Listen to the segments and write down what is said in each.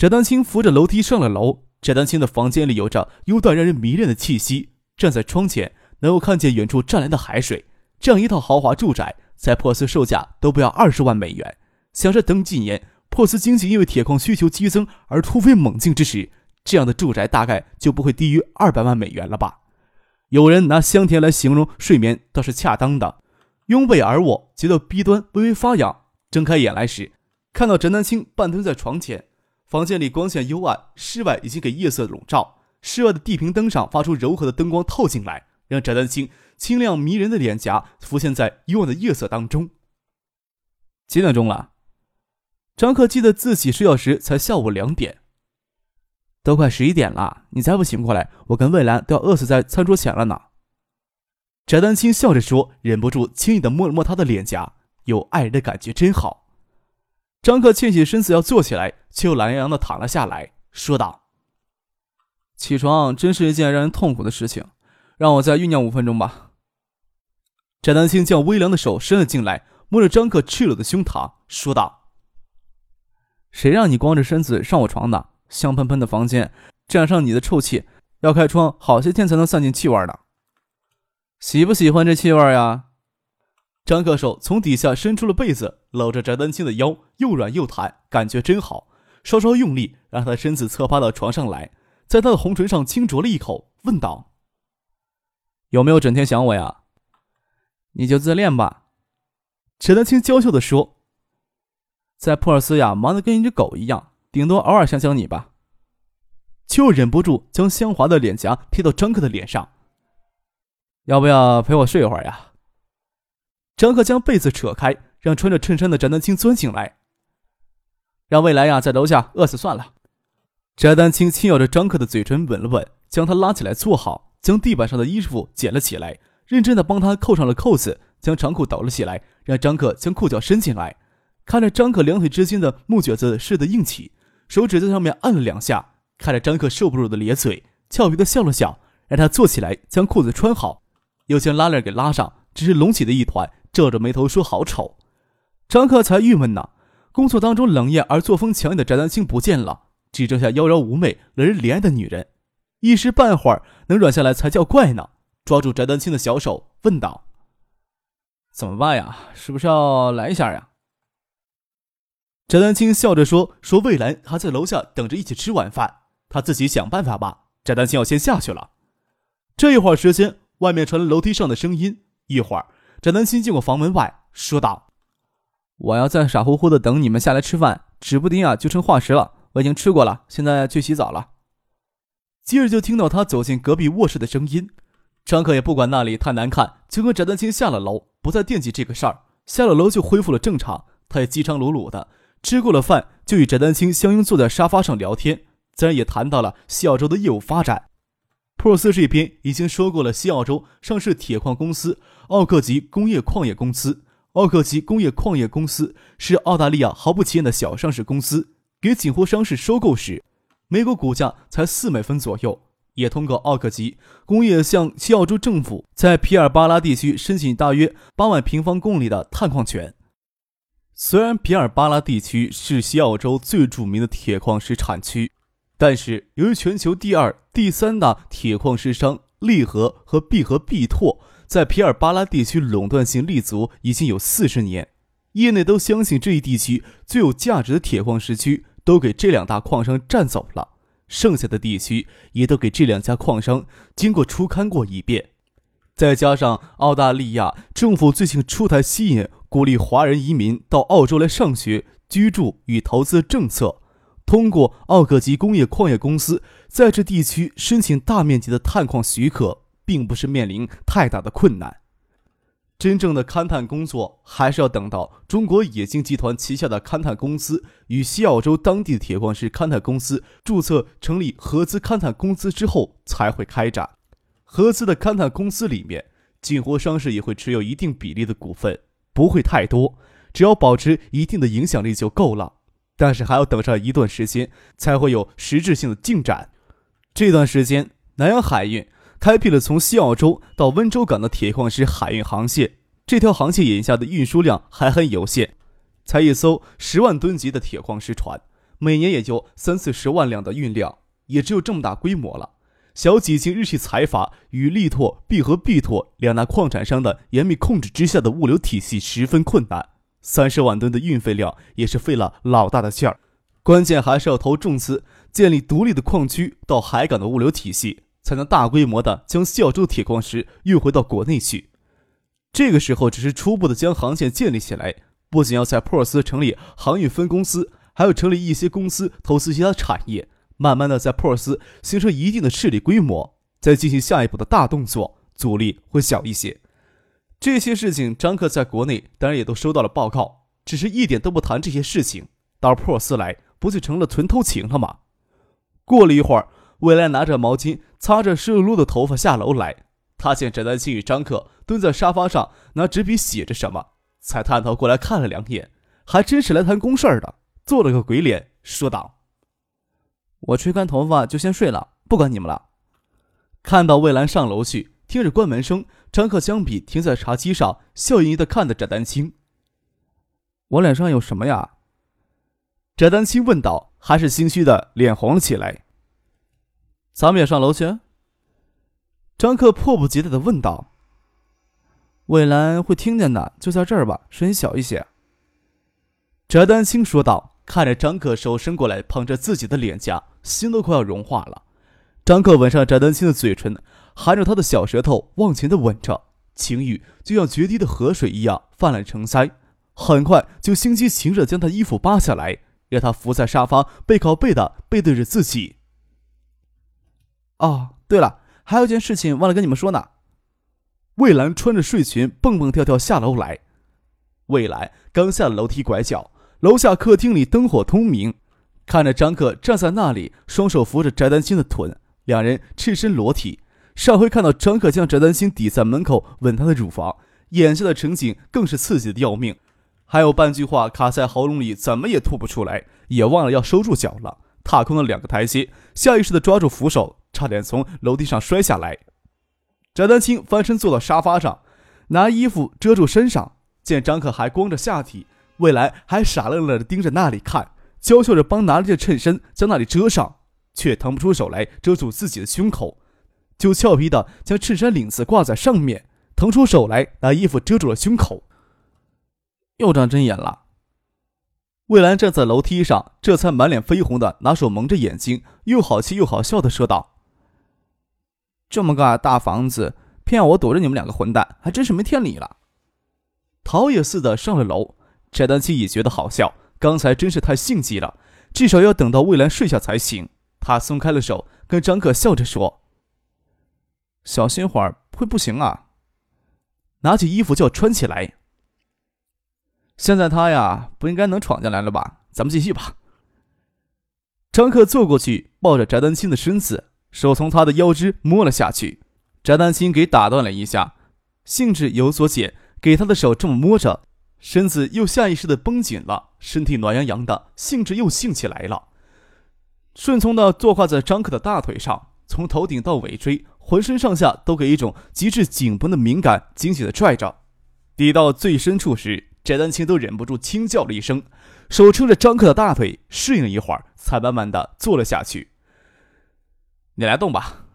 翟丹青扶着楼梯上了楼。翟丹青的房间里有着幽淡让人迷恋的气息。站在窗前，能够看见远处湛蓝的海水。这样一套豪华住宅，在珀斯售价都不要二十万美元。想着等几年珀斯经济因为铁矿需求激增而突飞猛进之时，这样的住宅大概就不会低于二百万美元了吧？有人拿香甜来形容睡眠，倒是恰当的。拥被而卧，觉得鼻端微微发痒。睁开眼来时，看到翟丹青半蹲在床前。房间里光线幽暗，室外已经给夜色笼罩。室外的地平灯上发出柔和的灯光透进来，让翟丹青清亮迷人的脸颊浮现在幽暗的夜色当中。几点钟了？张克记得自己睡觉时才下午两点，都快十一点了。你再不醒过来，我跟魏兰都要饿死在餐桌前了呢。翟丹青笑着说，忍不住轻易的摸了摸他的脸颊，有爱人的感觉真好。张克欠起身子要坐起来，却又懒洋洋的躺了下来，说道：“起床真是一件让人痛苦的事情，让我再酝酿五分钟吧。”翟丹青将微凉的手伸了进来，摸着张克赤裸的胸膛，说道：“谁让你光着身子上我床的？香喷喷的房间，沾上你的臭气，要开窗好些天才能散尽气味呢。喜不喜欢这气味呀？”张克手从底下伸出了被子，搂着翟丹青的腰，又软又弹，感觉真好。稍稍用力，让他的身子侧趴到床上来，在他的红唇上轻啄了一口，问道：“有没有整天想我呀？”“你就自恋吧。”翟丹青娇羞地说。“在普尔斯呀，忙得跟一只狗一样，顶多偶尔想想你吧。”就忍不住将香滑的脸颊贴到张克的脸上。“要不要陪我睡一会儿呀？”张克将被子扯开，让穿着衬衫的翟丹青钻进来，让未来呀在楼下饿死算了。翟丹青轻咬着张克的嘴唇，吻了吻，将他拉起来坐好，将地板上的衣服捡了起来，认真的帮他扣上了扣子，将长裤抖了起来，让张克将裤脚伸进来。看着张克两腿之间的木橛子似的硬起，手指在上面按了两下，看着张克受不住的咧嘴，俏皮的笑了笑，让他坐起来将裤子穿好，又将拉链给拉上，只是隆起的一团。皱着眉头说：“好丑。”张克才郁闷呢。工作当中冷艳而作风强硬的翟丹青不见了，只剩下妖娆妩媚、惹人怜爱的女人。一时半会儿能软下来才叫怪呢。抓住翟丹青的小手，问道：“怎么办呀？是不是要来一下呀？”翟丹青笑着说：“说魏兰还在楼下等着一起吃晚饭，他自己想办法吧。”翟丹青要先下去了。这一会儿时间，外面传来楼梯上的声音。一会儿。翟丹青进过房门外，说道：“我要再傻乎乎的等你们下来吃饭，指不定啊就成化石了。我已经吃过了，现在去洗澡了。”接着就听到他走进隔壁卧室的声音。张可也不管那里太难看，就跟翟丹青下了楼，不再惦记这个事儿。下了楼就恢复了正常，他也饥肠辘辘的，吃过了饭就与翟丹青相拥坐在沙发上聊天，自然也谈到了西澳洲的业务发展。珀斯这边已经收购了西澳洲上市铁矿公司奥克吉工业矿业公司。奥克吉工业矿业公司是澳大利亚毫不起眼的小上市公司，给锦湖商事收购时，每股股价才四美分左右。也通过奥克吉工业向西澳洲政府在皮尔巴拉地区申请大约八万平方公里的探矿权。虽然皮尔巴拉地区是西澳洲最著名的铁矿石产区。但是，由于全球第二、第三大铁矿石商利和和必和必拓在皮尔巴拉地区垄断性立足已经有四十年，业内都相信这一地区最有价值的铁矿石区都给这两大矿商占走了，剩下的地区也都给这两家矿商经过初勘过一遍。再加上澳大利亚政府最近出台吸引、鼓励华人移民到澳洲来上学、居住与投资政策。通过奥克吉工业矿业公司在这地区申请大面积的探矿许可，并不是面临太大的困难。真正的勘探工作还是要等到中国冶金集团旗下的勘探公司与西澳洲当地的铁矿石勘探公司注册成立合资勘探公司之后才会开展。合资的勘探公司里面，锦湖商事也会持有一定比例的股份，不会太多，只要保持一定的影响力就够了。但是还要等上一段时间，才会有实质性的进展。这段时间，南洋海运。开辟了从西澳洲到温州港的铁矿石海运航线，这条航线眼下的运输量还很有限，才一艘十万吨级的铁矿石船，每年也就三四十万两的运量，也只有这么大规模了。小几经日系财阀与力拓、必和必拓两大矿产商的严密控制之下的物流体系十分困难，三十万吨的运费量也是费了老大的劲儿。关键还是要投重资建立独立的矿区到海港的物流体系。才能大规模的将西澳洲铁矿石运回到国内去。这个时候只是初步的将航线建立起来，不仅要在珀斯成立航运分公司，还要成立一些公司投资其他产业，慢慢的在珀斯形成一定的势力规模，再进行下一步的大动作，阻力会小一些。这些事情张克在国内当然也都收到了报告，只是一点都不谈这些事情。到珀斯来，不就成了纯偷情了吗？过了一会儿。未来拿着毛巾擦着湿漉漉的头发下楼来，他见翟丹青与张克蹲在沙发上拿纸笔写着什么，才探头过来看了两眼，还真是来谈公事的，做了个鬼脸，说道：“我吹干头发就先睡了，不管你们了。”看到魏兰上楼去，听着关门声，张克将笔停在茶几上，笑盈盈的看着翟丹青：“我脸上有什么呀？”翟丹青问道，还是心虚的脸红了起来。咱们也上楼去。张克迫不及待的问道：“魏兰会听见的，就在这儿吧，声音小一些。”翟丹青说道，看着张克手伸过来捧着自己的脸颊，心都快要融化了。张克吻上翟丹青的嘴唇，含着他的小舌头往前的吻着，情欲就像决堤的河水一样泛滥成灾，很快就心急情热将他衣服扒下来，让他伏在沙发背靠背的背对着自己。哦，对了，还有件事情忘了跟你们说呢。魏兰穿着睡裙蹦蹦跳跳下楼来。魏兰刚下了楼梯拐角，楼下客厅里灯火通明，看着张克站在那里，双手扶着翟丹青的臀，两人赤身裸体。上回看到张克将翟丹青抵在门口吻她的乳房，眼下的情景更是刺激的要命，还有半句话卡在喉咙里，怎么也吐不出来，也忘了要收住脚了。踏空了两个台阶，下意识的抓住扶手，差点从楼梯上摔下来。翟丹青翻身坐到沙发上，拿衣服遮住身上。见张克还光着下体，未来还傻愣愣的盯着那里看，娇羞着帮拿了件衬衫将那里遮上，却腾不出手来遮住自己的胸口，就俏皮地将衬衫领子挂在上面，腾出手来拿衣服遮住了胸口。又长针眼了。魏兰站在楼梯上，这才满脸绯红的拿手蒙着眼睛，又好气又好笑的说道：“这么个大房子，偏要我躲着你们两个混蛋，还真是没天理了。”逃也似的上了楼。翟丹青也觉得好笑，刚才真是太性急了，至少要等到魏兰睡下才行。他松开了手，跟张克笑着说：“小心会儿，会不行啊。”拿起衣服就要穿起来。现在他呀，不应该能闯进来了吧？咱们继续吧。张克坐过去，抱着翟丹青的身子，手从他的腰肢摸了下去。翟丹青给打断了一下，兴致有所减，给他的手这么摸着，身子又下意识的绷紧了，身体暖洋洋的，兴致又兴起来了。顺从的坐跨在张克的大腿上，从头顶到尾椎，浑身上下都给一种极致紧绷的敏感，紧紧的拽着。抵到最深处时。翟丹青都忍不住轻叫了一声，手撑着张克的大腿，适应了一会儿，才慢慢的坐了下去。你来动吧。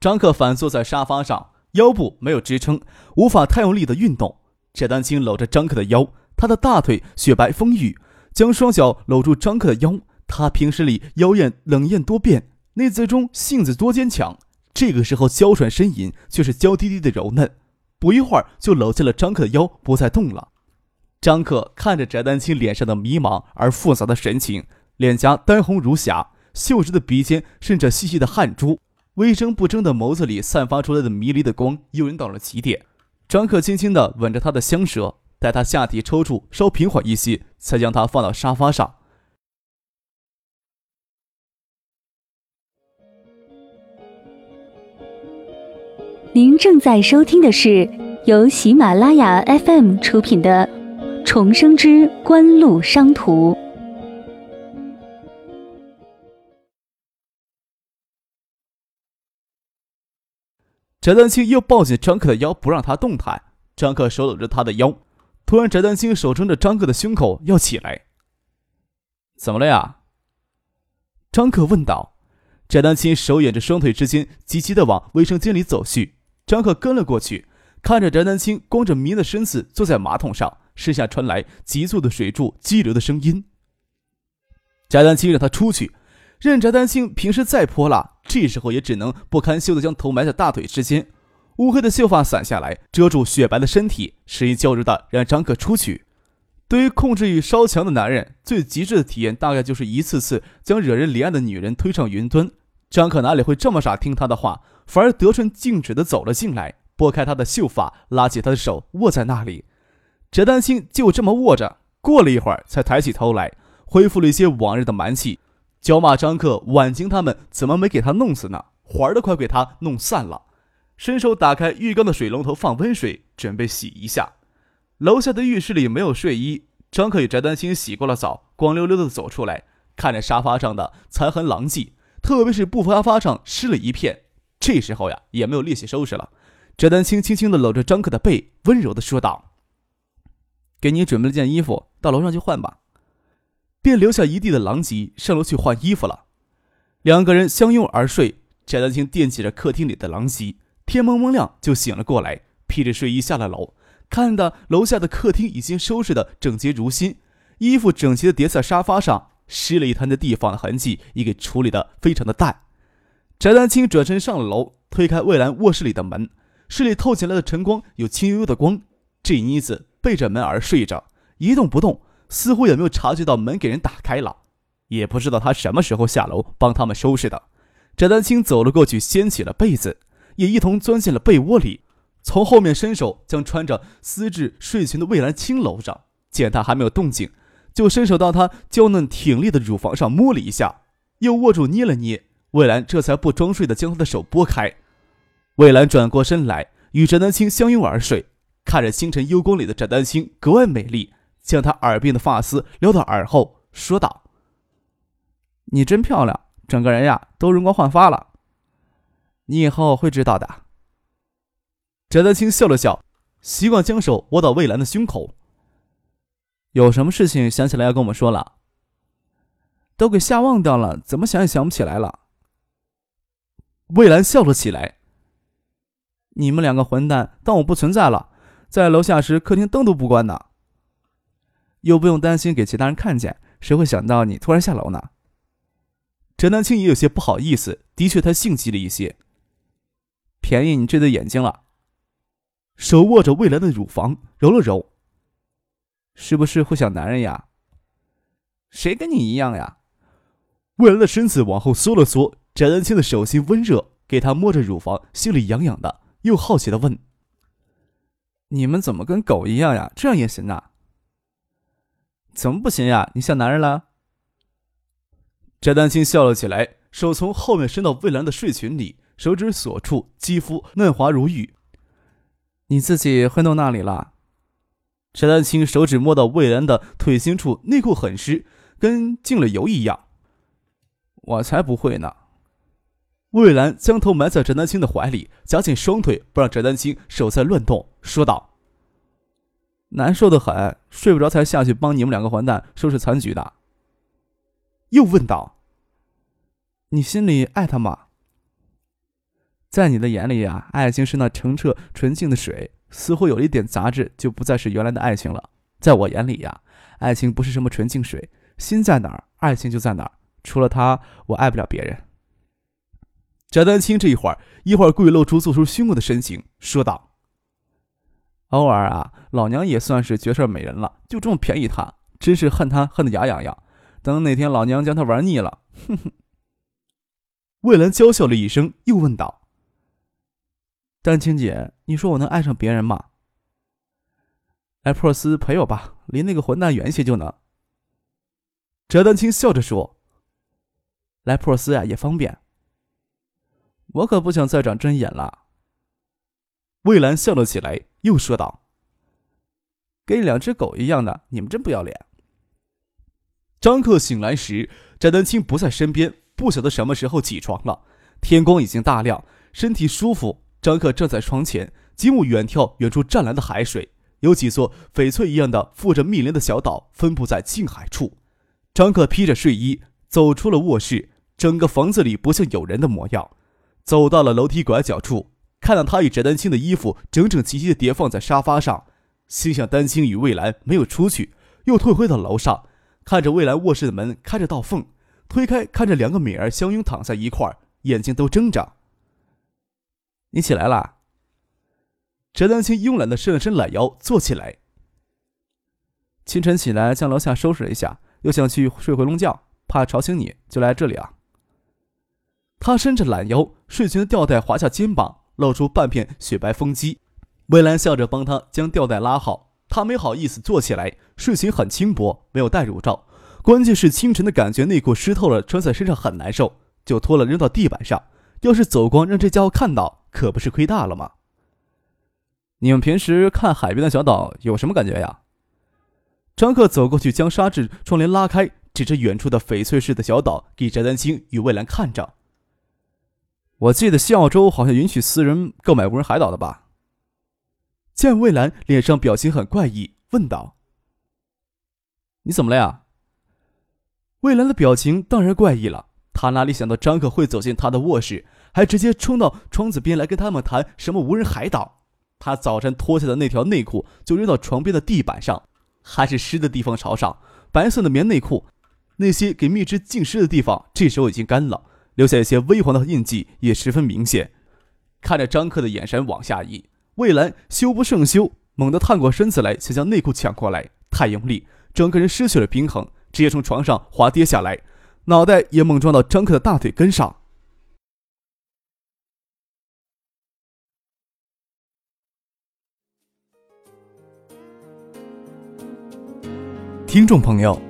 张克反坐在沙发上，腰部没有支撑，无法太用力的运动。翟丹青搂着张克的腰，他的大腿雪白丰腴，将双脚搂住张克的腰。他平时里妖艳冷艳多变，内在中性子多坚强，这个时候娇喘呻吟，却是娇滴滴的柔嫩。不一会儿，就搂进了张克的腰，不再动了。张克看着翟丹青脸上的迷茫而复杂的神情，脸颊丹红如霞，秀直的鼻尖渗着细细的汗珠，微睁不睁的眸子里散发出来的迷离的光，诱人到了极点。张克轻轻地吻着她的香舌，待她下体抽搐稍平缓一些，才将她放到沙发上。您正在收听的是由喜马拉雅 FM 出品的《重生之官路商途》。翟丹青又抱紧张克的腰，不让他动弹。张克手搂着他的腰，突然，翟丹青手撑着张克的胸口要起来。怎么了呀？张克问道。翟丹青手掩着双腿之间，急急地往卫生间里走去。张克跟了过去，看着翟丹青光着迷的身子坐在马桶上，身下传来急促的水柱激流的声音。翟丹青让他出去。任翟丹青平时再泼辣，这时候也只能不堪羞的将头埋在大腿之间，乌黑的秀发散下来遮住雪白的身体，声音娇柔的让张克出去。对于控制欲稍强的男人，最极致的体验大概就是一次次将惹人怜爱的女人推上云端。张克哪里会这么傻听他的话，反而得寸进尺的走了进来，拨开他的秀发，拉起他的手握在那里。翟丹青就这么握着，过了一会儿才抬起头来，恢复了一些往日的蛮气。叫骂张克、婉清他们怎么没给他弄死呢？环儿都快给他弄散了。伸手打开浴缸的水龙头，放温水，准备洗一下。楼下的浴室里没有睡衣，张克与翟丹青洗过了澡，光溜溜的走出来，看着沙发上的残痕狼藉，特别是布沙发上湿了一片。这时候呀，也没有力气收拾了。翟丹青轻轻的搂着张克的背，温柔的说道：“给你准备了件衣服，到楼上去换吧。”便留下一地的狼藉，上楼去换衣服了。两个人相拥而睡。翟丹青惦记着客厅里的狼藉，天蒙蒙亮就醒了过来，披着睡衣下了楼，看到楼下的客厅已经收拾的整洁如新，衣服整齐的叠在沙发上，湿了一滩的地方的痕迹也给处理的非常的淡。翟丹青转身上了楼，推开魏兰卧室里的门，室里透进来的晨光有清悠悠的光。这妮子背着门而睡着，一动不动。似乎也没有察觉到门给人打开了，也不知道他什么时候下楼帮他们收拾的。翟丹青走了过去，掀起了被子，也一同钻进了被窝里，从后面伸手将穿着丝质睡裙的魏兰轻搂上。见他还没有动静，就伸手到她娇嫩挺立的乳房上摸了一下，又握住捏了捏。魏兰这才不装睡的将他的手拨开。魏兰转过身来，与翟丹青相拥而睡，看着清晨幽光里的翟丹青格外美丽。将他耳鬓的发丝撩到耳后，说道：“你真漂亮，整个人呀都容光焕发了。你以后会知道的。”翟丹青笑了笑，习惯将手握到魏兰的胸口。有什么事情想起来要跟我们说了？都给吓忘掉了，怎么想也想不起来了。魏兰笑了起来：“你们两个混蛋，当我不存在了？在楼下时，客厅灯都不关呢。”又不用担心给其他人看见，谁会想到你突然下楼呢？陈丹青也有些不好意思，的确他性急了一些。便宜你这对眼睛了。手握着魏兰的乳房揉了揉，是不是会想男人呀？谁跟你一样呀？魏兰的身子往后缩了缩，翟丹青的手心温热，给他摸着乳房，心里痒痒的，又好奇的问：“你们怎么跟狗一样呀？这样也行啊？”怎么不行呀？你像男人了。翟丹青笑了起来，手从后面伸到魏兰的睡裙里，手指所触肌肤嫩滑如玉。你自己会弄那里了？翟丹青手指摸到魏兰的腿心处，内裤很湿，跟进了油一样。我才不会呢。魏兰将头埋在翟丹青的怀里，夹紧双腿，不让翟丹青手再乱动，说道。难受的很，睡不着才下去帮你们两个混蛋收拾残局的。又问道：“你心里爱他吗？”在你的眼里呀，爱情是那澄澈纯净的水，似乎有一点杂质，就不再是原来的爱情了。在我眼里呀，爱情不是什么纯净水，心在哪儿，爱情就在哪儿。除了他，我爱不了别人。翟丹青这一会儿一会儿故意露出做出凶恶的神情，说道。偶尔啊，老娘也算是绝世美人了，就这么便宜他，真是恨他恨得牙痒痒。等哪天老娘将他玩腻了，哼哼。魏兰娇笑了一声，又问道：“丹青姐，你说我能爱上别人吗？莱珀斯陪我吧，离那个混蛋远些就能。翟丹青笑着说：“莱珀斯呀，也方便。我可不想再长针眼了。”魏兰笑了起来，又说道：“跟两只狗一样的，你们真不要脸。”张克醒来时，翟丹青不在身边，不晓得什么时候起床了。天光已经大亮，身体舒服。张克站在窗前，极目远眺远处湛蓝的海水，有几座翡翠一样的覆着密林的小岛分布在近海处。张克披着睡衣走出了卧室，整个房子里不像有人的模样。走到了楼梯拐角处，看到他与翟丹青的衣服整整齐齐地叠放在沙发上，心想丹青与魏兰没有出去，又退回到楼上，看着魏兰卧室的门开着道缝，推开看着两个美儿相拥躺在一块儿，眼睛都睁着。你起来了。翟丹青慵懒地伸了伸懒腰，坐起来。清晨起来将楼下收拾了一下，又想去睡回笼觉，怕吵醒你，就来这里啊。他伸着懒腰，睡裙的吊带滑下肩膀，露出半片雪白风肌。魏兰笑着帮他将吊带拉好，他没好意思坐起来。睡裙很轻薄，没有戴乳罩，关键是清晨的感觉内裤湿透了，穿在身上很难受，就脱了扔到地板上。要是走光让这家伙看到，可不是亏大了吗？你们平时看海边的小岛有什么感觉呀？张克走过去，将纱质窗帘拉开，指着远处的翡翠似的小岛，给翟丹青与魏兰看着。我记得西澳洲好像允许私人购买无人海岛的吧？见魏兰脸上表情很怪异，问道：“你怎么了呀？”魏兰的表情当然怪异了，他哪里想到张克会走进他的卧室，还直接冲到窗子边来跟他们谈什么无人海岛。他早晨脱下的那条内裤就扔到床边的地板上，还是湿的地方朝上，白色的棉内裤，那些给蜜汁浸湿的地方这时候已经干了。留下一些微黄的印记，也十分明显。看着张克的眼神往下移，魏兰羞不胜羞，猛地探过身子来，想将内裤抢过来，太用力，整个人失去了平衡，直接从床上滑跌下来，脑袋也猛撞到张克的大腿根上。听众朋友，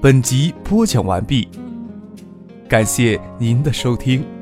本集播讲完毕。感谢您的收听。